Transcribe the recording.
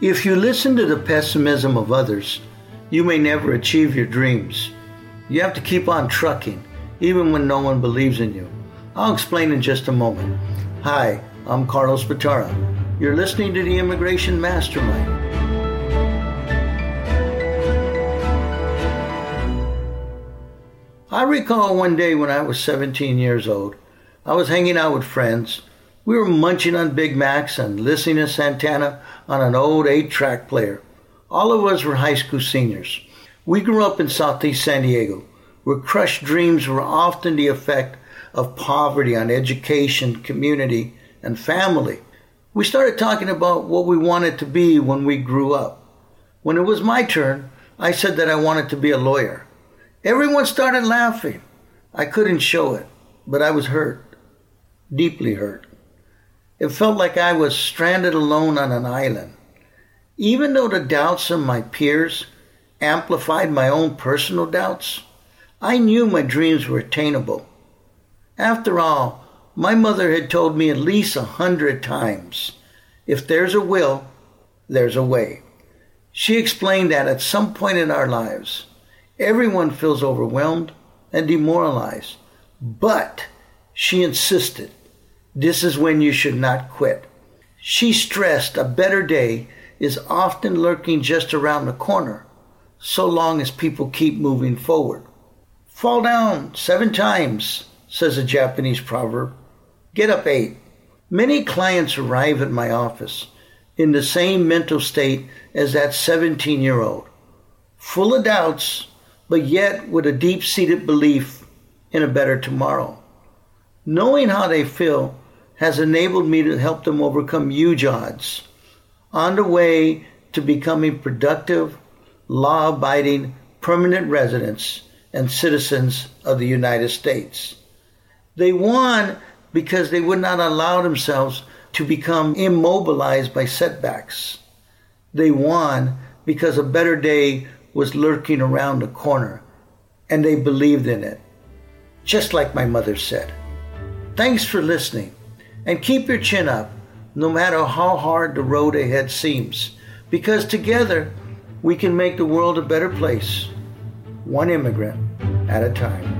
If you listen to the pessimism of others, you may never achieve your dreams. You have to keep on trucking, even when no one believes in you. I'll explain in just a moment. Hi, I'm Carlos Batara. You're listening to the Immigration Mastermind. I recall one day when I was 17 years old, I was hanging out with friends. We were munching on Big Macs and listening to Santana on an old eight track player. All of us were high school seniors. We grew up in Southeast San Diego, where crushed dreams were often the effect of poverty on education, community, and family. We started talking about what we wanted to be when we grew up. When it was my turn, I said that I wanted to be a lawyer. Everyone started laughing. I couldn't show it, but I was hurt, deeply hurt. It felt like I was stranded alone on an island. Even though the doubts of my peers amplified my own personal doubts, I knew my dreams were attainable. After all, my mother had told me at least a hundred times if there's a will, there's a way. She explained that at some point in our lives, everyone feels overwhelmed and demoralized. But she insisted this is when you should not quit. She stressed a better day is often lurking just around the corner, so long as people keep moving forward. Fall down seven times, says a Japanese proverb. Get up eight. Many clients arrive at my office in the same mental state as that 17 year old, full of doubts, but yet with a deep seated belief in a better tomorrow. Knowing how they feel has enabled me to help them overcome huge odds on the way to becoming productive, law abiding, permanent residents and citizens of the United States. They won because they would not allow themselves to become immobilized by setbacks. They won because a better day was lurking around the corner and they believed in it, just like my mother said. Thanks for listening. And keep your chin up, no matter how hard the road ahead seems, because together we can make the world a better place, one immigrant at a time.